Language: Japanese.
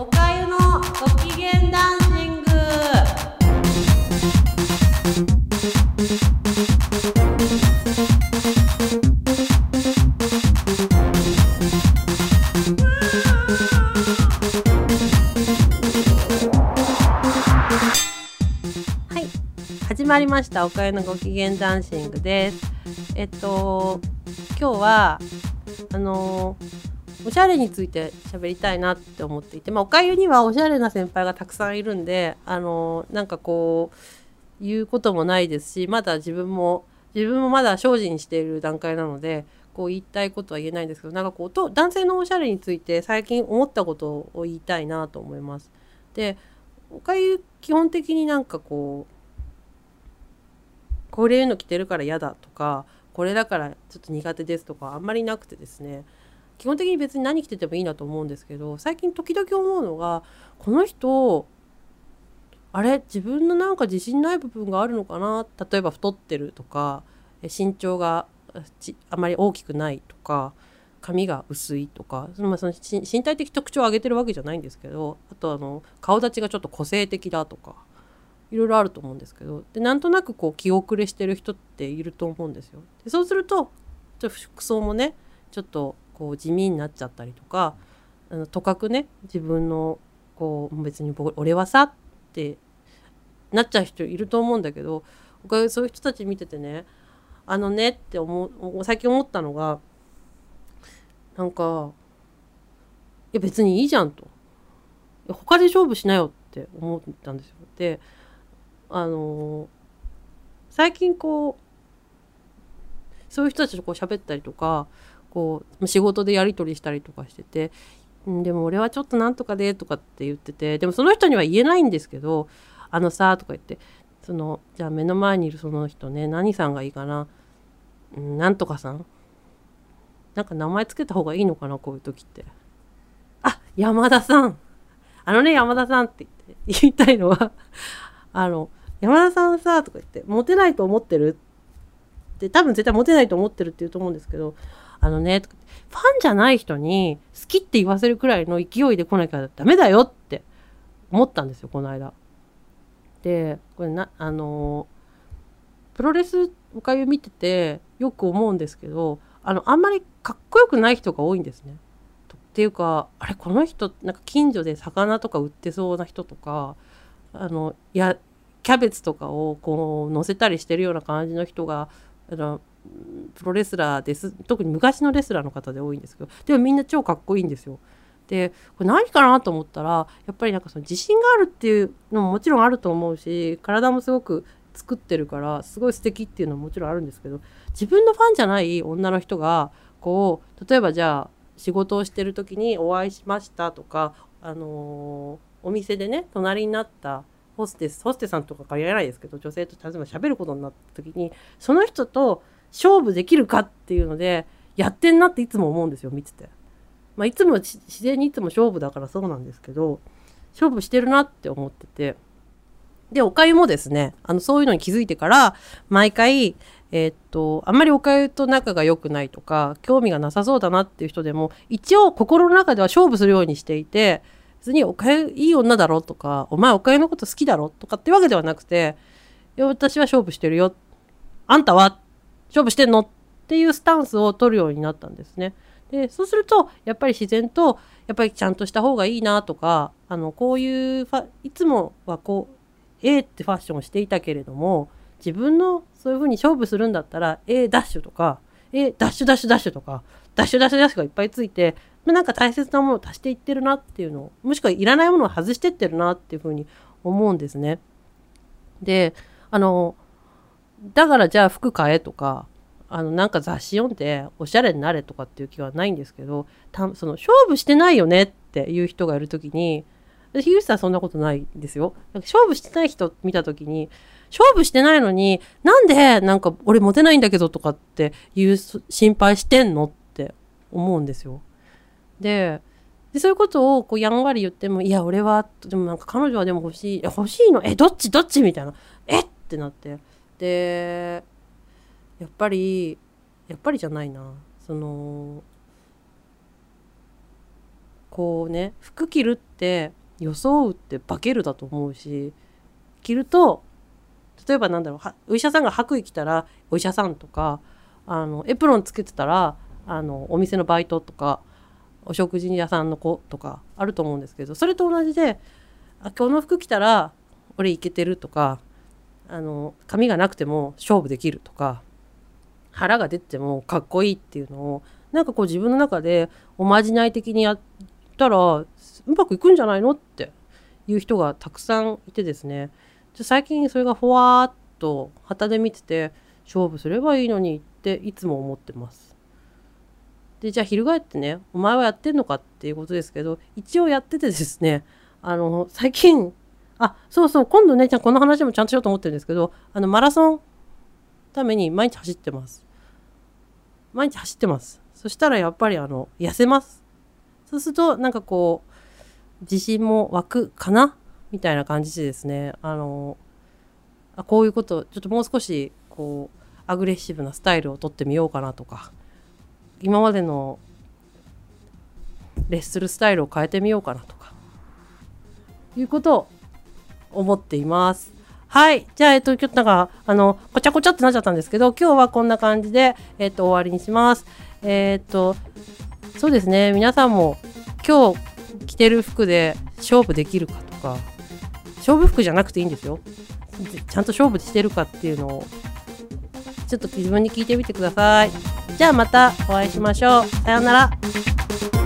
おかゆのご機嫌ダンシング。はい。始まりましたおかゆのご機嫌ダンシングです。えっと今日はあのおしゃれについて喋りたいなって思っていて、まあ、おかゆにはおしゃれな先輩がたくさんいるんであのなんかこう言うこともないですしまだ自分も自分もまだ精進している段階なのでこう言いたいことは言えないんですけどなんかこうと男性のおしゃれについて最近思ったことを言いたいなと思います。でおかゆ基本的になんかこうこれいうの着てるから嫌だとかこれだからちょっと苦手ですとかあんまりなくてですね基本的に別に何着ててもいいなと思うんですけど最近時々思うのがこの人あれ自分のなんか自信ない部分があるのかな？例えば太ってるとか身長があまり大きくないとか髪が薄いとかそのまあその身体的特徴を上げてるわけじゃないんですけどあとあの顔立ちがちょっと個性的だとかいろいろあると思うんですけどでなんとなくこう気遅れしてる人っていると思うんですよ。でそうするとちょっと服装もねちょっとこう地味になっちゃったりとかあのとかくね自分のこう別に俺はさってなっちゃう人いると思うんだけど僕はそういう人たち見ててねあのねって思う最近思ったのがなんかいや別にいいじゃんと他で勝負しなよって思ったんですよ。であの最近こうそういう人たちとこう喋ったりとかこう仕事でやり取りしたりとかしてて「でも俺はちょっとなんとかで」とかって言っててでもその人には言えないんですけど「あのさ」とか言ってそのじゃあ目の前にいるその人ね何さんがいいかな、んなんとかさんなんか名前つけた方がいいのかなこういう時って。あ山田さんあのね山田さんって言って言いたいのはあの山田さんさとか言ってモテないと思ってるって多分絶対モテないと思ってるって言うと思うんですけどあのねファンじゃない人に好きって言わせるくらいの勢いで来なきゃダメだよって思ったんですよこの間。でこれなあのプロレスおかゆ見ててよく思うんですけどあのあんまりかっこよくない人が多いんですね。っていうかあれこの人なんか近所で魚とか売ってそうな人とかあのやキャベツとかをこう乗せたりしてるような感じの人があのプロレスラーです特に昔のレスラーの方で多いんですけどでもみんな超かっこいいんですよ。でこれ何かなと思ったらやっぱりなんかその自信があるっていうのももちろんあると思うし体もすごく作ってるからすごい素敵っていうのももちろんあるんですけど自分のファンじゃない女の人がこう例えばじゃあ仕事をしてる時にお会いしましたとか、あのー、お店でね隣になったホステスホステさんとか限らないですけど女性と例えば喋ることになった時にその人と勝負できるかっていうのでやってんなっていつも思うんですよ見てて。まあ、いつも自然にいつも勝負だからそうなんですけど勝負してるなって思っててでおかゆもですねあのそういうのに気づいてから毎回えー、っとあんまりおかゆと仲が良くないとか興味がなさそうだなっていう人でも一応心の中では勝負するようにしていて別におかゆいい女だろとかお前おかゆのこと好きだろとかってわけではなくて私は勝負してるよあんたは勝負してんの？っていうスタンスを取るようになったんですね。でそうするとやっぱり自然とやっぱりちゃんとした方がいいなとかあのこういういつもはこう A ってファッションをしていたけれども自分のそういう風に勝負するんだったら A ダッシュとか A ダッシュダッシュダッシュとかダッシュダッシュダッシュがいっぱいついてなんか大切なものを足していってるなっていうのをもしくはいらないものを外してってるなっていう風に思うんですね。であのだからじゃあ服買えとかあのなんか雑誌読んでおしゃれになれとかっていう気はないんですけどたその勝負してないよねっていう人がいる時に樋口さんそんなことないんですよ。勝負してない人見た時に勝負してないのになんでなんか俺モテないんだけどとかっていう心配してんのって思うんですよ。ででそういうことをこうやんわり言っても「いや俺は」でもなんか彼女はでも欲しい「欲しいのえどっちどっち?」みたいな「えっ?」てなってでやっぱりやっぱりじゃないな。そのこうね服着るって装うって化けるだと思うし着ると例えばなんだろうお医者さんが白衣着たらお医者さんとかあのエプロンつけてたらあのお店のバイトとかお食事屋さんの子とかあると思うんですけどそれと同じであこの服着たら俺イケてるとかあの髪がなくても勝負できるとか腹が出てもかっこいいっていうのをなんかこう自分の中でおまじない的にやったらうまくいくんじゃないのっていう人がたくさんいてですね最近それがふわーっと旗で見てて勝負すればいいのにっていつも思ってます。でじゃあ翻ってねお前はやってんのかっていうことですけど一応やっててですねあの最近あそうそう今度ねじゃこの話もちゃんとしようと思ってるんですけどあのマラソンために毎日走ってます。毎日走ってます。そしたらやっぱりあの痩せます。そうするとなんかこう自信も湧くかな？みたいな感じでですね。あのあこういうことちょっともう少しこうアグレッシブなスタイルをとってみようかなとか。今までのレッスルスタイルを変えてみようかなとか。いうことを思っています。はい。じゃあ、えっと、今日なんか、あの、こちゃこちゃってなっちゃったんですけど、今日はこんな感じで、えっと、終わりにします。えっと、そうですね。皆さんも、今日着てる服で勝負できるかとか、勝負服じゃなくていいんですよ。ちゃんと勝負してるかっていうのを、ちょっと自分に聞いてみてください。じゃあまたお会いしましょう。さようなら。